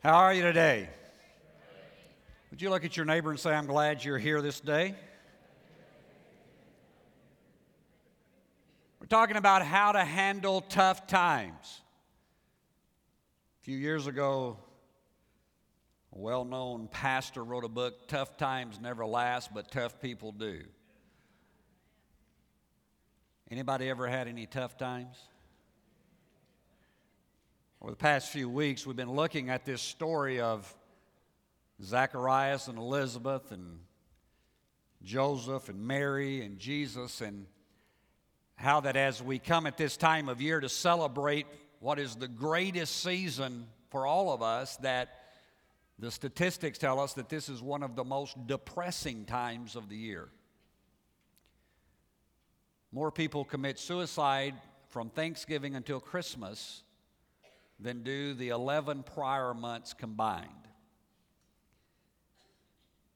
How are you today? Would you look at your neighbor and say, I'm glad you're here this day? We're talking about how to handle tough times. A few years ago, a well known pastor wrote a book, Tough Times Never Last, but Tough People Do. Anybody ever had any tough times? Over the past few weeks, we've been looking at this story of Zacharias and Elizabeth and Joseph and Mary and Jesus, and how that as we come at this time of year to celebrate what is the greatest season for all of us, that the statistics tell us that this is one of the most depressing times of the year. More people commit suicide from Thanksgiving until Christmas than do the 11 prior months combined.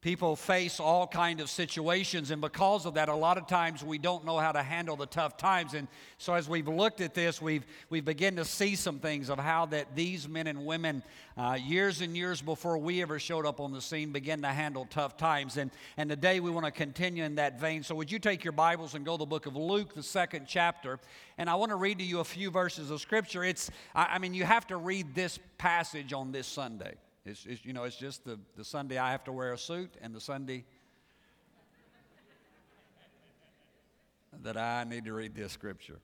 People face all kind of situations, and because of that, a lot of times we don't know how to handle the tough times. And so, as we've looked at this, we've we've begun to see some things of how that these men and women, uh, years and years before we ever showed up on the scene, begin to handle tough times. And and today we want to continue in that vein. So, would you take your Bibles and go to the book of Luke, the second chapter? And I want to read to you a few verses of Scripture. It's I, I mean, you have to read this passage on this Sunday. It's, it's, you know, it's just the, the Sunday I have to wear a suit and the Sunday that I need to read this scripture.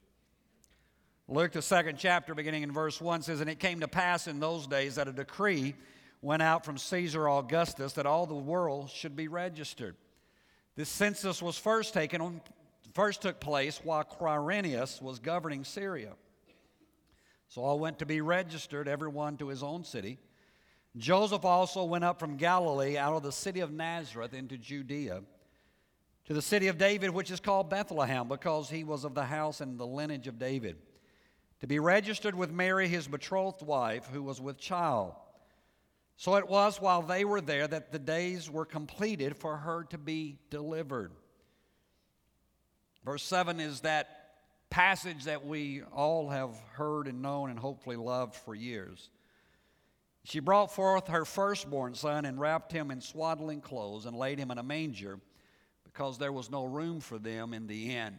Luke, the second chapter, beginning in verse 1, says, And it came to pass in those days that a decree went out from Caesar Augustus that all the world should be registered. This census was first taken on, first took place while Quirinius was governing Syria. So all went to be registered, everyone to his own city. Joseph also went up from Galilee out of the city of Nazareth into Judea to the city of David, which is called Bethlehem, because he was of the house and the lineage of David, to be registered with Mary, his betrothed wife, who was with child. So it was while they were there that the days were completed for her to be delivered. Verse 7 is that passage that we all have heard and known and hopefully loved for years. She brought forth her firstborn son and wrapped him in swaddling clothes and laid him in a manger because there was no room for them in the inn.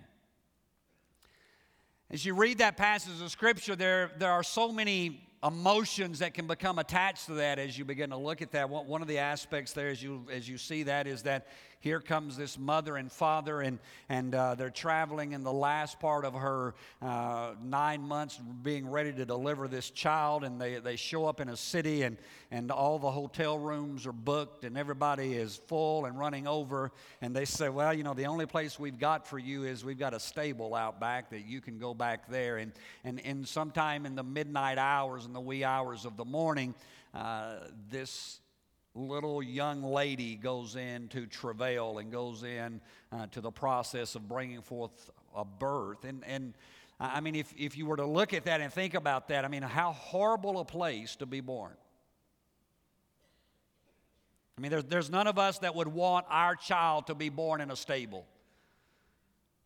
As you read that passage of scripture, there, there are so many emotions that can become attached to that as you begin to look at that. One of the aspects there, as you, as you see that, is that here comes this mother and father, and, and uh, they're traveling in the last part of her uh, nine months being ready to deliver this child. And they, they show up in a city, and, and all the hotel rooms are booked, and everybody is full and running over. And they say, Well, you know, the only place we've got for you is we've got a stable out back that you can go back there. And, and, and sometime in the midnight hours and the wee hours of the morning, uh, this little young lady goes into travail and goes in uh, to the process of bringing forth a birth. And, and I mean, if, if you were to look at that and think about that, I mean, how horrible a place to be born. I mean, there's, there's none of us that would want our child to be born in a stable.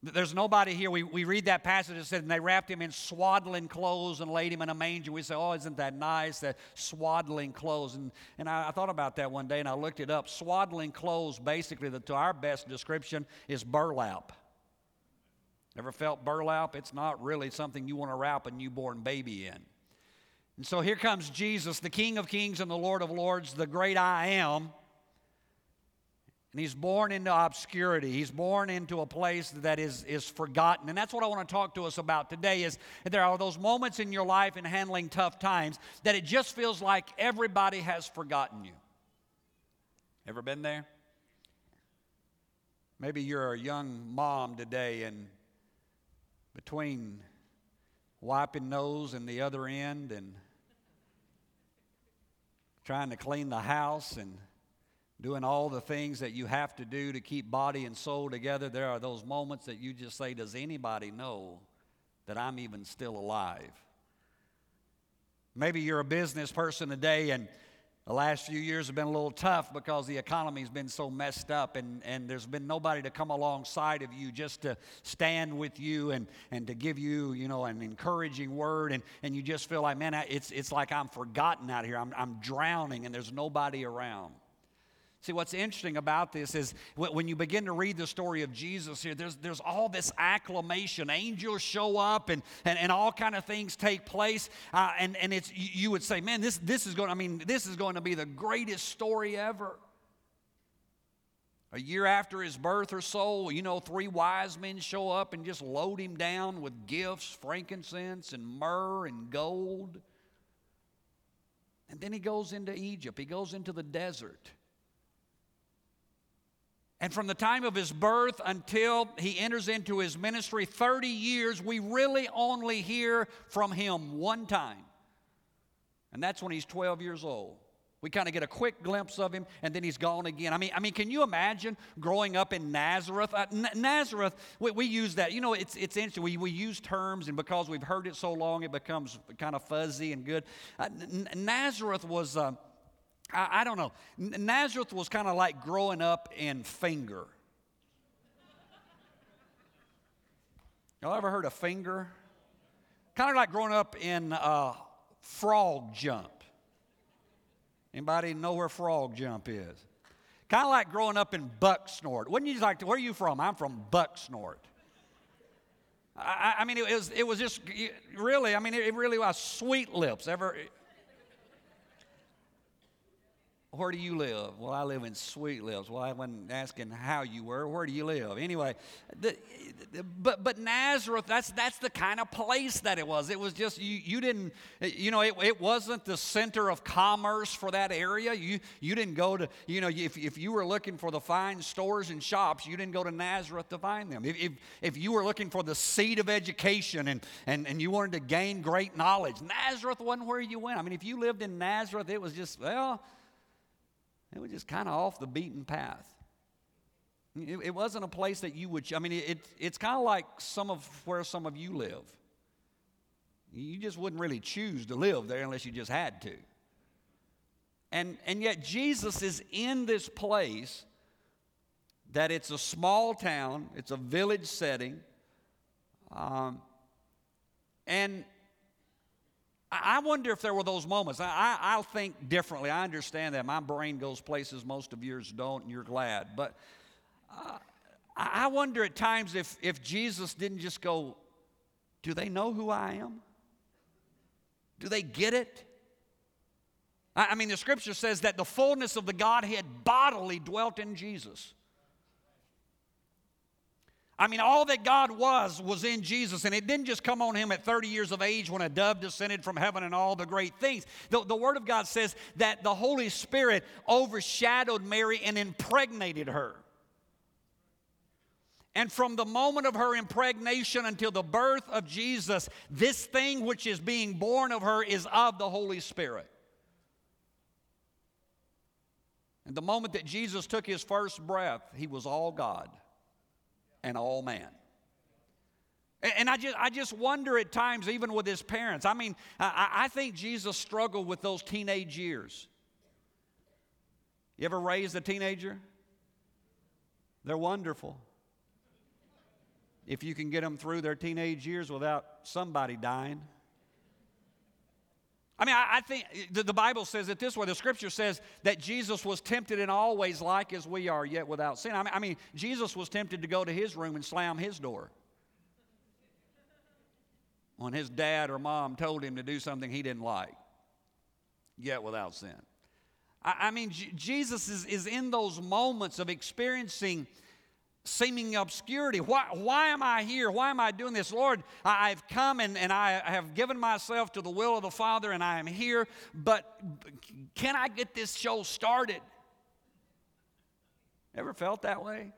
There's nobody here. We, we read that passage that said, and they wrapped him in swaddling clothes and laid him in a manger. We say, oh, isn't that nice, that swaddling clothes? And, and I, I thought about that one day and I looked it up. Swaddling clothes, basically, the, to our best description, is burlap. Ever felt burlap? It's not really something you want to wrap a newborn baby in. And so here comes Jesus, the King of Kings and the Lord of Lords, the great I am and he's born into obscurity. He's born into a place that is, is forgotten. And that's what I want to talk to us about today is there are those moments in your life in handling tough times that it just feels like everybody has forgotten you. Ever been there? Maybe you're a young mom today and between wiping nose and the other end and trying to clean the house and doing all the things that you have to do to keep body and soul together, there are those moments that you just say, Does anybody know that I'm even still alive? Maybe you're a business person today and The last few years have been a little tough because the economy's been so messed up, and, and there's been nobody to come alongside of you just to stand with you and, and to give you, you know, an encouraging word. And, and you just feel like, man, it's, it's like I'm forgotten out here. I'm, I'm drowning, and there's nobody around. See, what's interesting about this is when you begin to read the story of Jesus here, there's, there's all this acclamation. Angels show up and, and, and all kind of things take place. Uh, and, and it's, you would say, man, this, this is going, I mean, this is going to be the greatest story ever. A year after his birth or so, you know, three wise men show up and just load him down with gifts, frankincense and myrrh and gold. And then he goes into Egypt, he goes into the desert. And from the time of his birth until he enters into his ministry, 30 years, we really only hear from him one time. And that's when he's 12 years old. We kind of get a quick glimpse of him, and then he's gone again. I mean, I mean, can you imagine growing up in Nazareth? Uh, N- Nazareth, we, we, use that. You know, it's it's interesting. We, we use terms, and because we've heard it so long, it becomes kind of fuzzy and good. Uh, N- Nazareth was. Uh, I, I don't know. Nazareth was kind of like growing up in finger. Y'all ever heard of finger? Kind of like growing up in uh, frog jump. Anybody know where frog jump is? Kind of like growing up in Bucksnort. Wouldn't you like to? Where are you from? I'm from Bucksnort. I, I mean, it was, it was just really, I mean, it really was sweet lips. Ever, where do you live? Well, I live in Sweet Lips. Well, I wasn't asking how you were. Where do you live? Anyway, the, but but Nazareth, that's that's the kind of place that it was. It was just you you didn't you know it, it wasn't the center of commerce for that area. You you didn't go to you know if if you were looking for the fine stores and shops, you didn't go to Nazareth to find them. If if, if you were looking for the seat of education and, and and you wanted to gain great knowledge, Nazareth wasn't where you went. I mean, if you lived in Nazareth, it was just well it was just kind of off the beaten path. It, it, wasn't a place that you would, I mean, it, it's kind of like some of where some of you live. You just wouldn't really choose to live there unless you just had to. And, and yet, Jesus is in this place that it's a small town, it's a village setting. Um, and I wonder if there were those moments. I, I, think differently. I understand that. My brain goes places most of yours don't, and you're glad. But uh, I wonder at times if, if Jesus didn't just go, Do they know who I am? Do they get it? I, I mean, the scripture says that the fullness of the Godhead bodily dwelt in Jesus. I mean, all that God was was in Jesus, and it didn't just come on him at 30 years of age when a dove descended from heaven and all the great things. The, the Word of God says that the Holy Spirit overshadowed Mary and impregnated her. And from the moment of her impregnation until the birth of Jesus, this thing which is being born of her is of the Holy Spirit. And the moment that Jesus took his first breath, he was all God and all man. And I just, I just wonder at times, even with his parents. I mean, I, I think Jesus struggled with those teenage years. You ever raised a teenager? They're wonderful. If you can get them through their teenage years without somebody dying. I mean, I, I think eh, the, the, Bible says it this way. The scripture says that Jesus was tempted in all ways like as we are, yet without sin. I mean, I mean, Jesus was tempted to go to his room and slam his door. When his dad or mom told him to do something he didn't like, yet without sin. I, I mean, J- Jesus is, is in those moments of experiencing seeming obscurity. Why, why am I here? Why am I doing this? Lord, I've come and, and I have given myself to the will of the Father and I am here, but can I get this show started? Ever felt that way?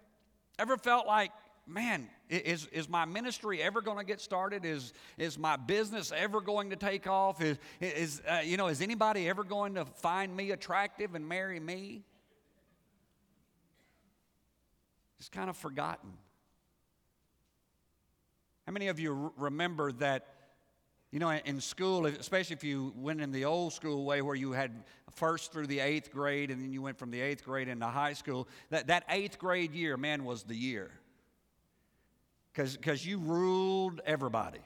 Ever felt like, man, is, is my ministry ever going to get started? Is, is my business ever going to take off? Is, is uh, you know, is anybody ever going to find me attractive and marry me? Just kind of forgotten. How many of you remember that You know, in school, especially if you went in the old school way where you had first through the eighth grade and then you went from the eighth grade into high school, that, that eighth grade year, man, was the year. Because you ruled everybody.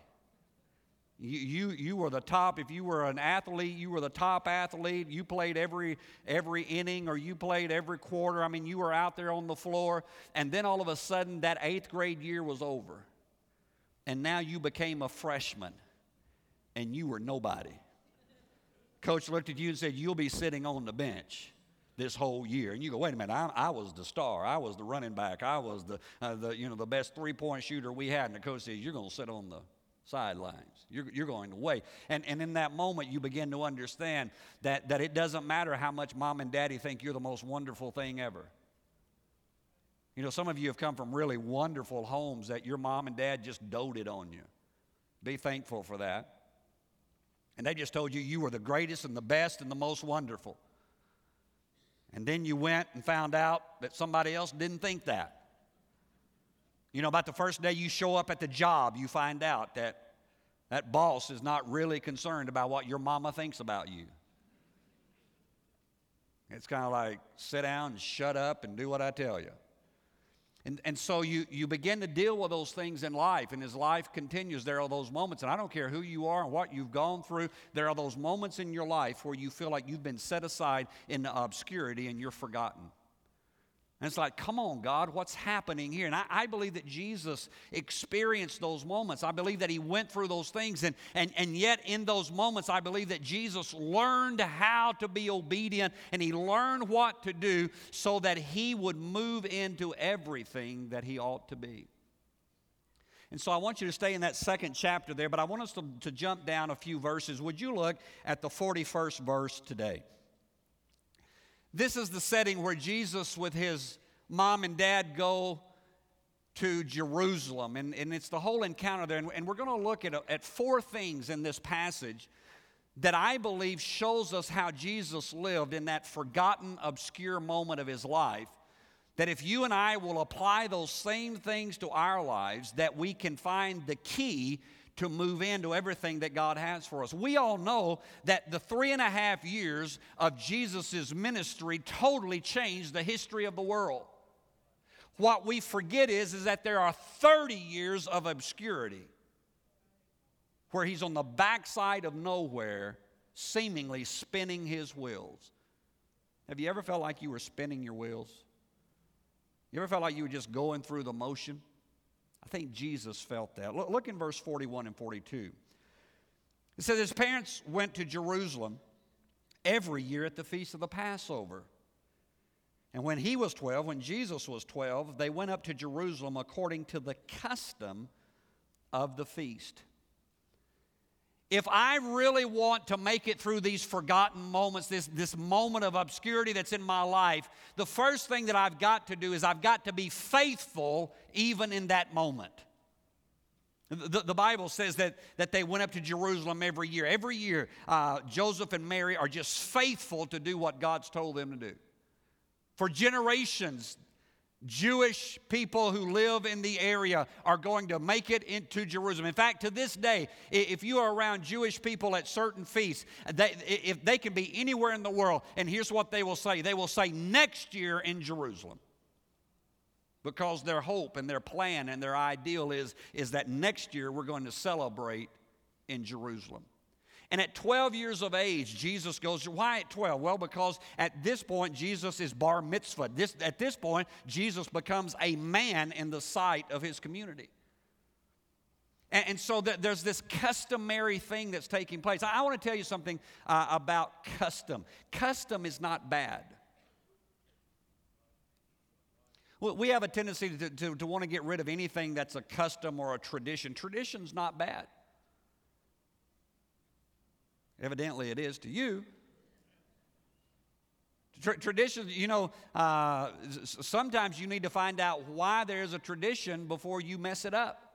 You, you, you were the top. If you were an athlete, you were the top athlete. You played every, every inning or you played every quarter. I mean, you were out there on the floor. And then all of a sudden, that eighth grade year was over. And now you became a freshman and you were nobody. Coach looked at you and said, You'll be sitting on the bench this whole year. And you go, wait a minute, I, I was the star. I was the running back. I was the, uh, the, you know, the best three point shooter we had. And the coach says, You're going to sit on the sidelines. You're, you're going wait. And, and in that moment, you begin to understand that, that it doesn't matter how much mom and daddy think you're the most wonderful thing ever. You know, some of you have come from really wonderful homes that your mom and dad just doted on you. Be thankful for that. And they just told you you were the greatest and the best and the most wonderful. And then you went and found out that somebody else didn't think that. You know, about the first day you show up at the job, you find out that that boss is not really concerned about what your mama thinks about you. It's kind of like sit down and shut up and do what I tell you. And, and so you, you begin to deal with those things in life, and as life continues, there are those moments, and I don't care who you are and what you've gone through, there are those moments in your life where you feel like you've been set aside in obscurity and you're forgotten. And it's like, come on, God, what's happening here? And I, I, believe that Jesus experienced those moments. I believe that he went through those things. And, and, and yet, in those moments, I believe that Jesus learned how to be obedient and he learned what to do so that he would move into everything that he ought to be. And so I want you to stay in that second chapter there, but I want us to, to jump down a few verses. Would you look at the 41st verse today? This is the setting where Jesus, with his mom and dad, go to Jerusalem. And, and it's the whole encounter there. And, and we're going to look at, at four things in this passage that I believe shows us how Jesus lived in that forgotten, obscure moment of his life. That if you and I will apply those same things to our lives, that we can find the key to move into everything that God has for us. We all know that the three and a half years of Jesus' ministry totally changed the history of the world. What we forget is, is that there are 30 years of obscurity where he's on the backside of nowhere, seemingly spinning his wheels. Have you ever felt like you were spinning your wheels? You ever felt like you were just going through the motion? I think Jesus felt that. Look, look in verse 41 and 42. It says, His parents went to Jerusalem every year at the feast of the Passover. And when he was 12, when Jesus was 12, they went up to Jerusalem according to the custom of the feast if I really want to make it through these forgotten moments, this, this moment of obscurity that's in my life, the first thing that I've got to do is I've got to be faithful even in that moment. The, the Bible says that, that they went up to Jerusalem every year. Every year, uh, Joseph and Mary are just faithful to do what God's told them to do. For generations, Jewish people who live in the area are going to make it into Jerusalem. In fact, to this day, if you are around Jewish people at certain feasts, they, if they can be anywhere in the world, and here's what they will say they will say, next year in Jerusalem. Because their hope and their plan and their ideal is, is that next year we're going to celebrate in Jerusalem. And at 12 years of age, Jesus goes, Why at 12? Well, because at this point, Jesus is bar mitzvah. This, at this point, Jesus becomes a man in the sight of his community. And, and so th- there's this customary thing that's taking place. I, I want to tell you something uh, about custom. Custom is not bad. We have a tendency to, to, to want to get rid of anything that's a custom or a tradition. Tradition's not bad. Evidently, it is to you. Tra- tradition, you know, uh, sometimes you need to find out why there's a tradition before you mess it up.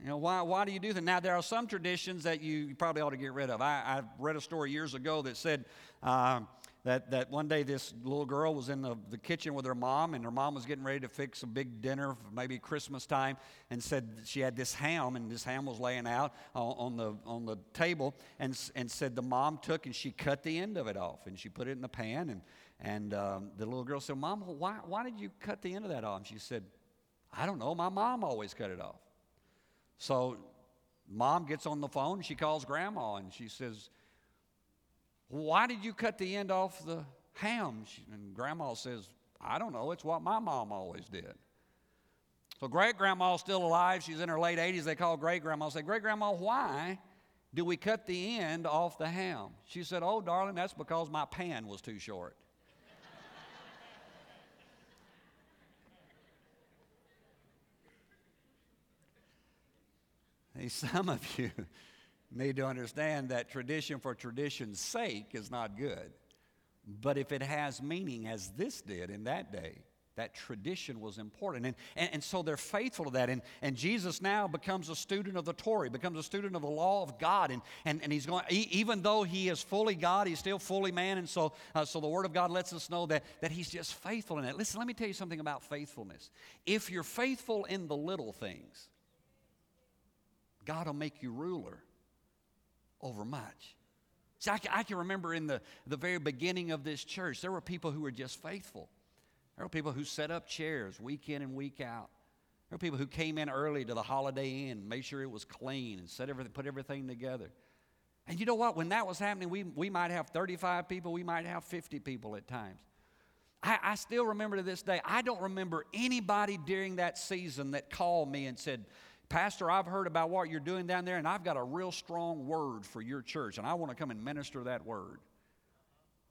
You know, why, why do you do that? Now, there are some traditions that you probably ought to get rid of. I, I read a story years ago that said uh, that, that one day this little girl was in the, the kitchen with her mom, and her mom was getting ready to fix a big dinner, maybe Christmas time, and said she had this ham, and this ham was laying out on, the, on the table, and, and said the mom took and she cut the end of it off, and she put it in the pan, and, and um, the little girl said, Mom, why, why did you cut the end of that off? And she said, I don't know, my mom always cut it off. So mom gets on the phone, she calls grandma, and she says, why did you cut the end off the ham? And grandma says, I don't know. It's what my mom always did. So great grandma's still alive. She's in her late 80s. They call great grandma. And say, Great grandma, why do we cut the end off the ham? She said, Oh, darling, that's because my pan was too short. hey, some of you need to understand that tradition for tradition's sake is not good. But if it has meaning, as this did in that day, that tradition was important. And, and, and, so they're faithful to that. And, and Jesus now becomes a student of the Torah, becomes a student of the law of God. And, and, and he's going, even though he is fully God, he's still fully man. And so, uh, so the Word of God lets us know that, that he's just faithful in that. Listen, let me tell you something about faithfulness. If you're faithful in the little things, God will make you ruler over much. See, I can, remember in the, the very beginning of this church, there were people who were just faithful. There were people who set up chairs week in and week out. There were people who came in early to the Holiday Inn, made sure it was clean, and set everything, put everything together. And you know what? When that was happening, we, we might have 35 people, we might have 50 people at times. I, I still remember to this day, I don't remember anybody during that season that called me and said, Pastor, I've heard about what you're doing down there, and I've got a real strong word for your church, and I want to come and minister that word.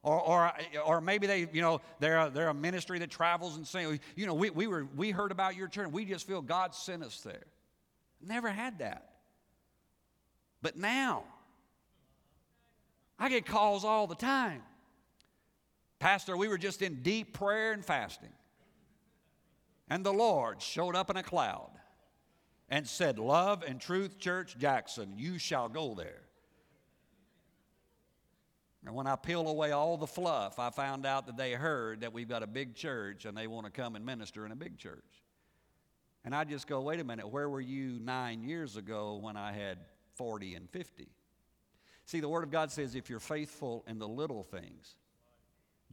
Or, or, or maybe they, you know, they're a, they're a ministry that travels and saying, you know, we, we, were, we heard about your church, and we just feel God sent us there. Never had that. But now, I get calls all the time. Pastor, we were just in deep prayer and fasting, and the Lord showed up in a cloud and said, Love and Truth Church Jackson, you shall go there. And when I peel away all the fluff, I found out that they heard that we've got a big church and they want to come and minister in a big church. And I just go, wait a minute, where were you nine years ago when I had 40 and 50? See, the Word of God says if you're faithful in the little things,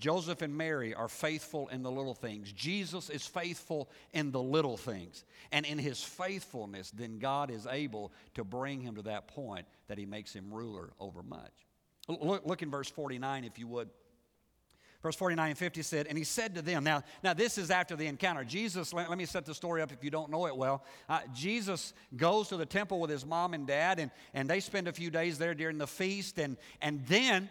Joseph and Mary are faithful in the little things. Jesus is faithful in the little things. And in his faithfulness, then God is able to bring him to that point that he makes him ruler over much. Look, look in verse 49, if you would. Verse 49 and 50 said, And he said to them, Now, now this is after the encounter. Jesus, let, let me set the story up if you don't know it well. Uh, Jesus goes to the temple with his mom and dad, and, and they spend a few days there during the feast. And, and then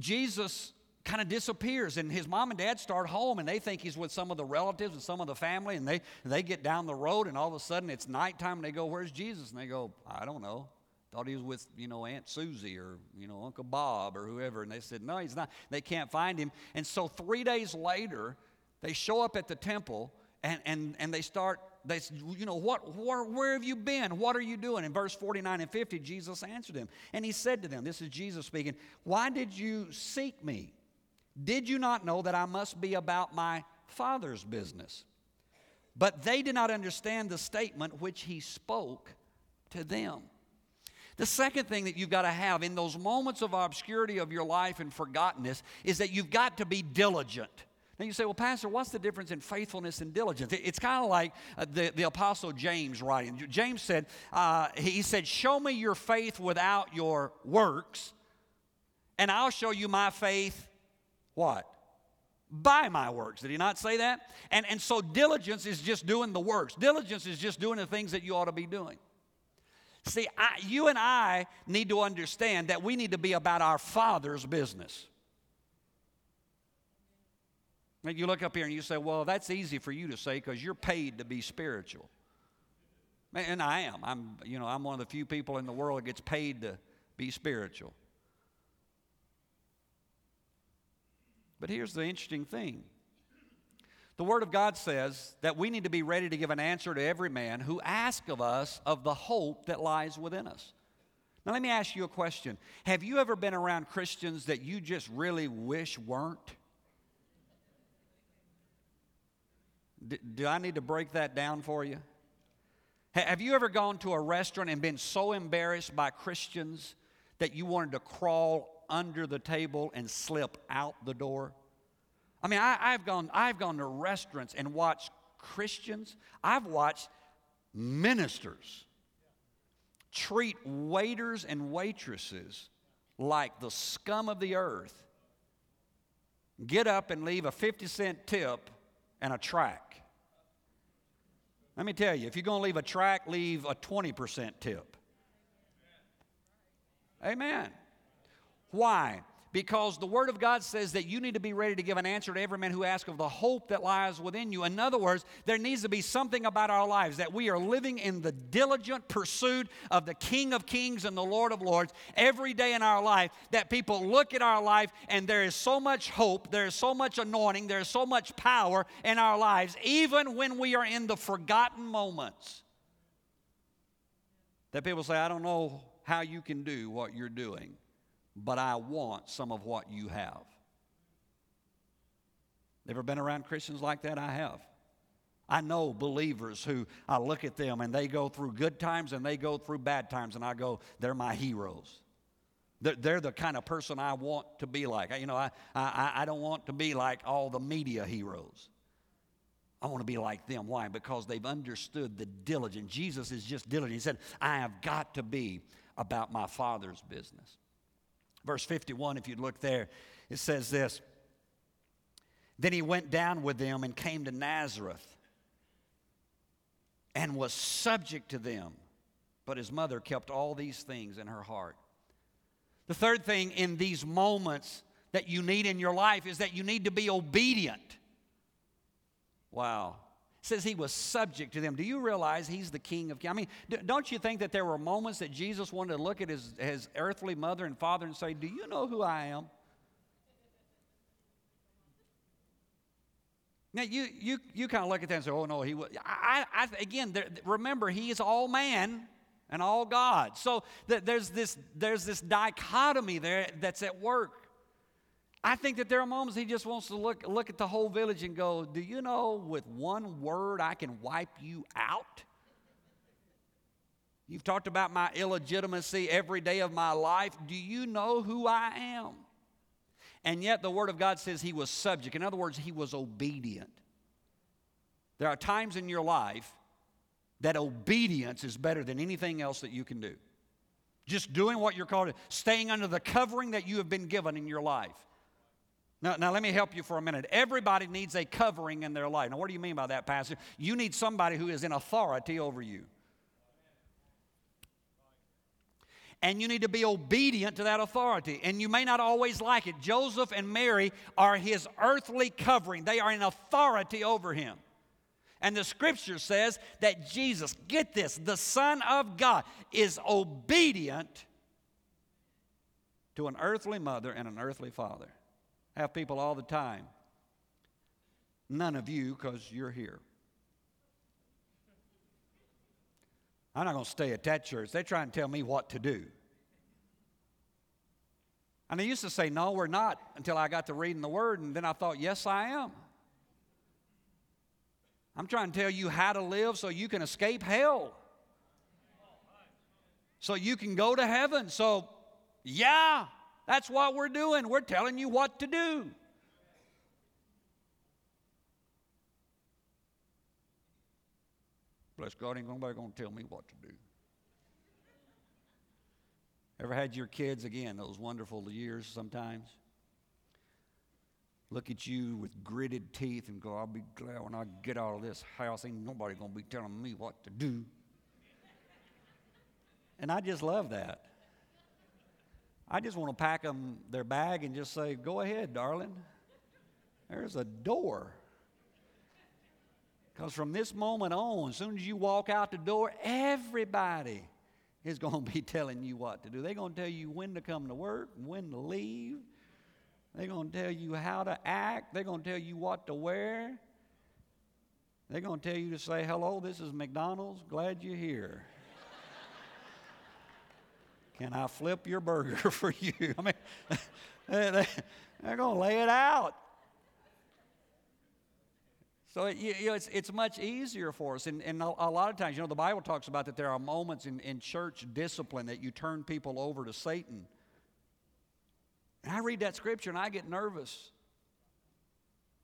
Jesus kind of disappears and his mom and dad start home and they think he's with some of the relatives and some of the family and they, they get down the road and all of a sudden it's nighttime and they go where's jesus? And they go i don't know. Thought he was with you know aunt susie or you know uncle bob or whoever and they said no he's not. They can't find him. And so three days later they show up at the temple and, and, and they start they you know what where, where have you been? What are you doing? In verse 49 and 50 jesus answered them and he said to them this is jesus speaking why did you seek me did you not know that I must be about my Father's business? But they did not understand the statement which he spoke to them. The second thing that you've got to have in those moments of obscurity of your life and forgottenness is that you've got to be diligent. Now you say, well, Pastor, what's the difference in faithfulness and diligence? It's kind of like uh, the, the Apostle James writing. James said, uh, he said, Show me your faith without your works, and I'll show you my faith what? By my works. Did he not say that? And, and so diligence is just doing the works. Diligence is just doing the things that you ought to be doing. See, I, you and I need to understand that we need to be about our Father's business. And you look up here and you say, well, that's easy for you to say because you're paid to be spiritual. And I am. I'm, you know, I'm one of the few people in the world that gets paid to be spiritual. But here's the interesting thing the Word of God says that we need to be ready to give an answer to every man who asks of us of the hope that lies within us. Now, let me ask you a question. Have you ever been around Christians that you just really wish weren't? Do I need to break that down for you? Have you ever gone to a restaurant and been so embarrassed by Christians that you wanted to crawl under the table and slip out the door? I mean, I, have gone, I've gone to restaurants and watched Christians, I've watched ministers treat waiters and waitresses like the scum of the earth, get up and leave a 50 cent tip and a tract. Let me tell you, if you're going to leave a tract, leave a 20% tip. Amen. Why? because the Word of God says that you need to be ready to give an answer to every man who asks of the hope that lies within you. In other words, there needs to be something about our lives that we are living in the diligent pursuit of the King of Kings and the Lord of Lords every day in our life. That people look at our life and there is so much hope, there is so much anointing, there is so much power in our lives, even when we are in the forgotten moments. That people say, I don't know how you can do what you're doing but I want some of what you have. Ever been around Christians like that? I have. I know believers who I look at them and they go through good times and they go through bad times, and I go, they're my heroes. They're, they're the kind of person I want to be like. You know, I, I, I don't want to be like all the media heroes. I want to be like them. Why? Because they've understood the diligence. Jesus is just diligent. He said, I have got to be about my Father's business. Verse 51, if you look there, it says this Then he went down with them and came to Nazareth and was subject to them. But his mother kept all these things in her heart. The third thing in these moments that you need in your life is that you need to be obedient. Wow says he was subject to them. Do you realize he's the king of kings? I mean, don't you think that there were moments that Jesus wanted to look at his, his earthly mother and father and say, Do you know who I am? Now, you, you, you kind of look at that and say, Oh, no, he was. I, I, again, there, remember, he is all man and all God. So there's, this, there's this dichotomy there that's at work. I think that there are moments he just wants to look, look at the whole village and go, Do you know with one word I can wipe you out? You've talked about my illegitimacy every day of my life. Do you know who I am? And yet the Word of God says he was subject. In other words, he was obedient. There are times in your life that obedience is better than anything else that you can do. Just doing what you're called to, staying under the covering that you have been given in your life. Now, now, let me help you for a minute. Everybody needs a covering in their life. Now, what do you mean by that, Pastor? You need somebody who is in authority over you. And you need to be obedient to that authority. And you may not always like it. Joseph and Mary are his earthly covering, they are in authority over him. And the scripture says that Jesus, get this, the Son of God, is obedient to an earthly mother and an earthly father have people all the time. None of you, because you're here. I'm not going to stay at that church. They try and tell me what to do. And I used to say, no, we're not, until I got to reading the Word, and then I thought, yes, I am. I'm trying to tell you how to live so you can escape hell. So you can go to heaven. So, yeah, that's what we're doing. We're telling you what to do. Bless God, ain't nobody gonna tell me what to do. Ever had your kids again, those wonderful years sometimes? Look at you with gritted teeth and go, I'll be glad when I get out of this house. Ain't nobody gonna be telling me what to do. And I just love that. I just want to pack them their bag and just say, Go ahead, darling. There's a door. Because from this moment on, as soon as you walk out the door, everybody is going to be telling you what to do. They're going to tell you when to come to work when to leave. They're going to tell you how to act. They're going to tell you what to wear. They're going to tell you to say, Hello, this is McDonald's. Glad you're here. Can I flip your burger for you? I mean, they, are going to lay it out. So it, you know, it's, it's much easier for us. And, and a, a, lot of times, you know, the Bible talks about that there are moments in, in church discipline that you turn people over to Satan. And I read that scripture and I get nervous.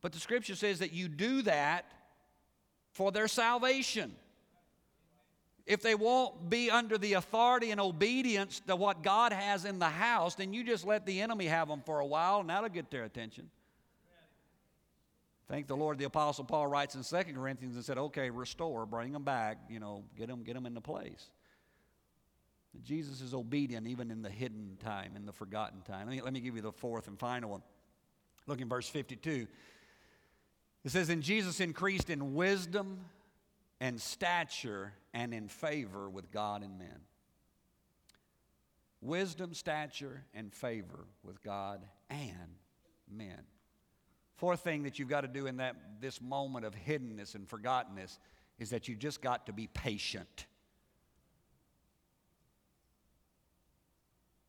But the scripture says that you do that for their salvation. If they won't be under the authority and obedience to what God has in the house, then you just let the enemy have them for a while and that'll get their attention. Thank the Lord. The Apostle Paul writes in 2 Corinthians and said, okay, restore, bring them back, you know, get them, get them into place. Jesus is obedient even in the hidden time, in the forgotten time. Let me, let me give you the fourth and final one. Look in verse 52. It says, And Jesus increased in wisdom and stature and in favor with God and men. Wisdom, stature, and favor with God and men. Fourth thing that you've got to do in that this moment of hiddenness and forgottenness is that you just got to be patient.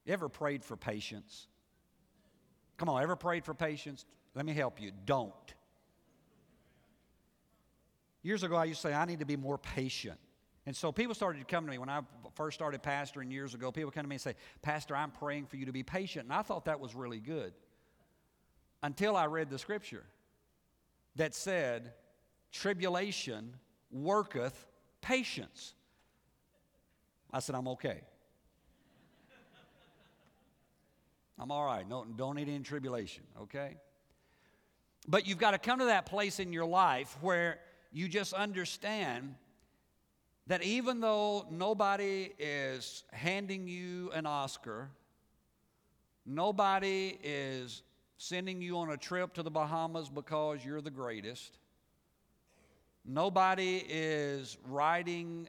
You ever prayed for patience? Come on, ever prayed for patience? Let me help you. Don't. Years ago, I used to say, I need to be more patient. And so people started to come to me when I first started pastoring years ago. People come to me and say, Pastor, I'm praying for you to be patient. And I thought that was really good until I read the scripture that said, Tribulation worketh patience. I said, I'm okay. I'm all right. No, don't need any tribulation, okay? But you've got to come to that place in your life where you just understand that even though nobody is handing you an Oscar, nobody is sending you on a trip to the Bahamas because you're the greatest. Nobody is writing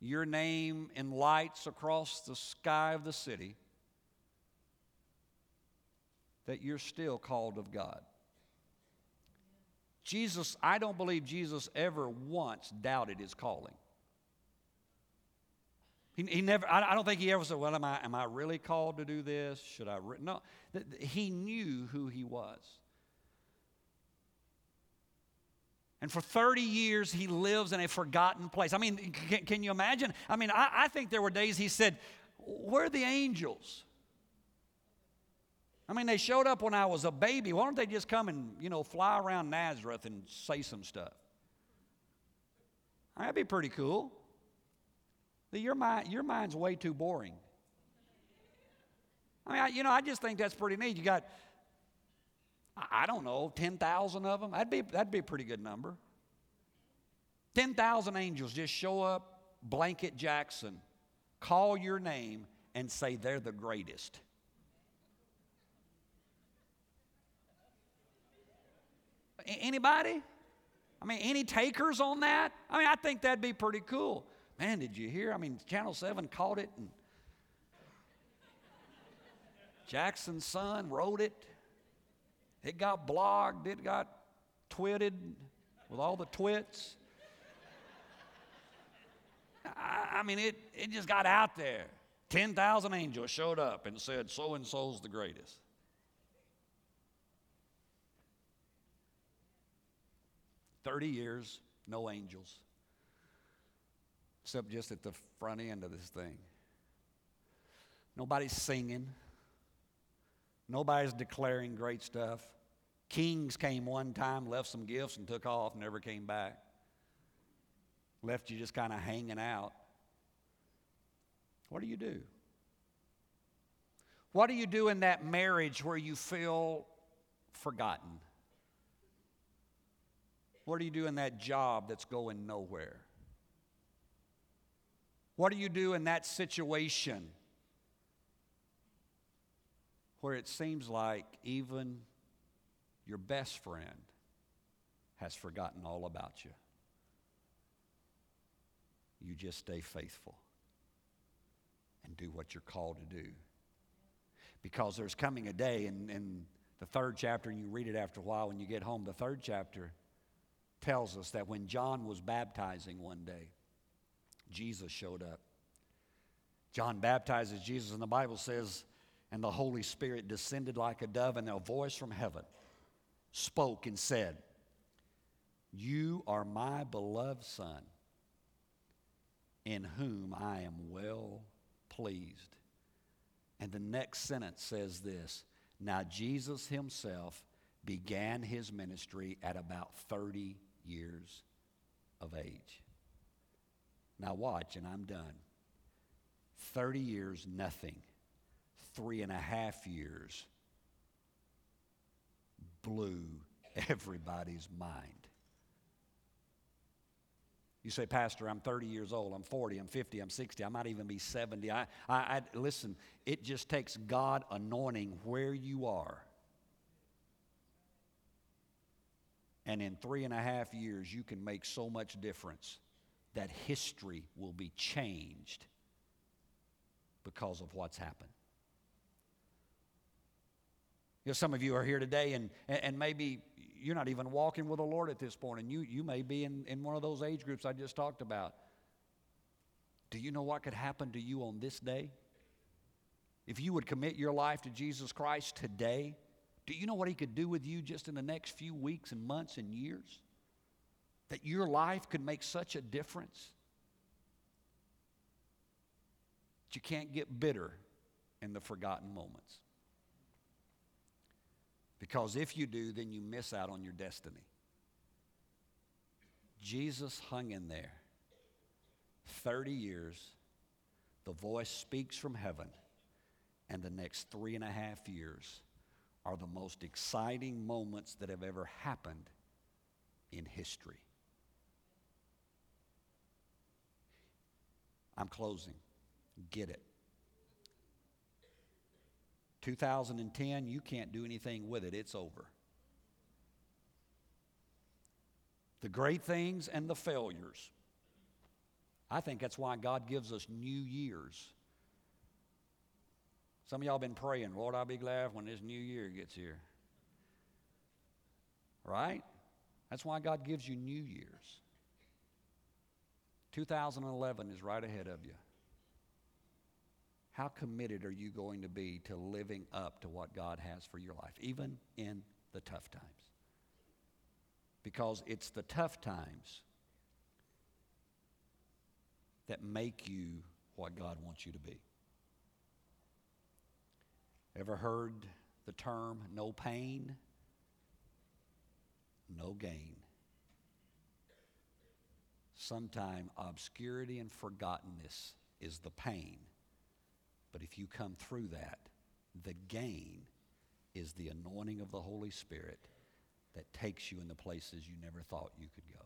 your name in lights across the sky of the city. That you're still called of God. Jesus, I don't believe Jesus ever once doubted his calling. He, he never, I, I, don't think he ever said, Well, am I, am I really called to do this? Should I? Re-? No. He knew who he was. And for 30 years, he lives in a forgotten place. I mean, can, can you imagine? I mean, I, I think there were days he said, Where are the angels? I mean, they showed up when I was a baby. Why don't they just come and, you know, fly around Nazareth and say some stuff? That'd be pretty cool. Your, mind, your mind's way too boring. I mean, I, you know, I just think that's pretty neat. You got, I don't know, 10,000 of them? That'd be, that'd be a pretty good number. 10,000 angels just show up, blanket Jackson, call your name, and say they're the greatest. Anybody? I mean, any takers on that? I mean, I think that'd be pretty cool. Man, did you hear? I mean, Channel 7 caught it and Jackson's Sun wrote it. It got blogged, it got twitted with all the twits. I, I mean, it, it just got out there. 10,000 angels showed up and said, So and so's the greatest. Thirty years, no angels except just at the front end of this thing. Nobody's singing. Nobody's declaring great stuff. Kings came one time, left some gifts, and took off, never came back. Left you just kind of hanging out. What do you do? What do you do in that marriage where you feel forgotten? What do you do in that job that's going nowhere? What do you do in that situation where it seems like even your best friend has forgotten all about you? You just stay faithful and do what you're called to do. Because there's coming a day, in, in the third chapter, and you read it after a while when you get home, the third chapter tells us that when John was baptizing one day, Jesus showed up. John baptizes Jesus, and the Bible says, and the Holy Spirit descended like a dove, and a voice from heaven spoke and said, You are my beloved Son, in whom I am well pleased. And the next sentence says this Now Jesus himself began his ministry at about 30 years of age. Now, watch, and I'm done. 30 years, nothing. Three and a half years blew everybody's mind. You say, Pastor, I'm 30 years old, I'm 40, I'm 50, I'm 60, I might even be 70. I, I, I, listen, it just takes God anointing where you are. And in three and a half years, you can make so much difference that history will be changed because of what's happened. You know, some of you are here today, and, and maybe you're not even walking with the Lord at this point, and you, you may be in, in one of those age groups I just talked about. Do you know what could happen to you on this day? If you would commit your life to Jesus Christ today, do you know what He could do with you just in the next few weeks and months and years? That your life could make such a difference that you can't get bitter in the forgotten moments. Because if you do, then you miss out on your destiny. Jesus hung in there 30 years. The voice speaks from heaven, and the next three and a half years are the most exciting moments that have ever happened in history. I'm closing. Get it. 2010, you can't do anything with it, it's over. The great things and the failures. I think that's why God gives us new years. Some of y'all been praying, Lord, I'll be glad when this new year gets here. Right? That's why God gives you new years. 2011 is right ahead of you. How committed are you going to be to living up to what God has for your life, even in the tough times? Because it's the tough times that make you what God wants you to be. Ever heard the term no pain, no gain? Sometime obscurity and forgottenness is the pain but if you come through that, the gain is the anointing of the Holy Spirit that takes you in the places you never thought you could go.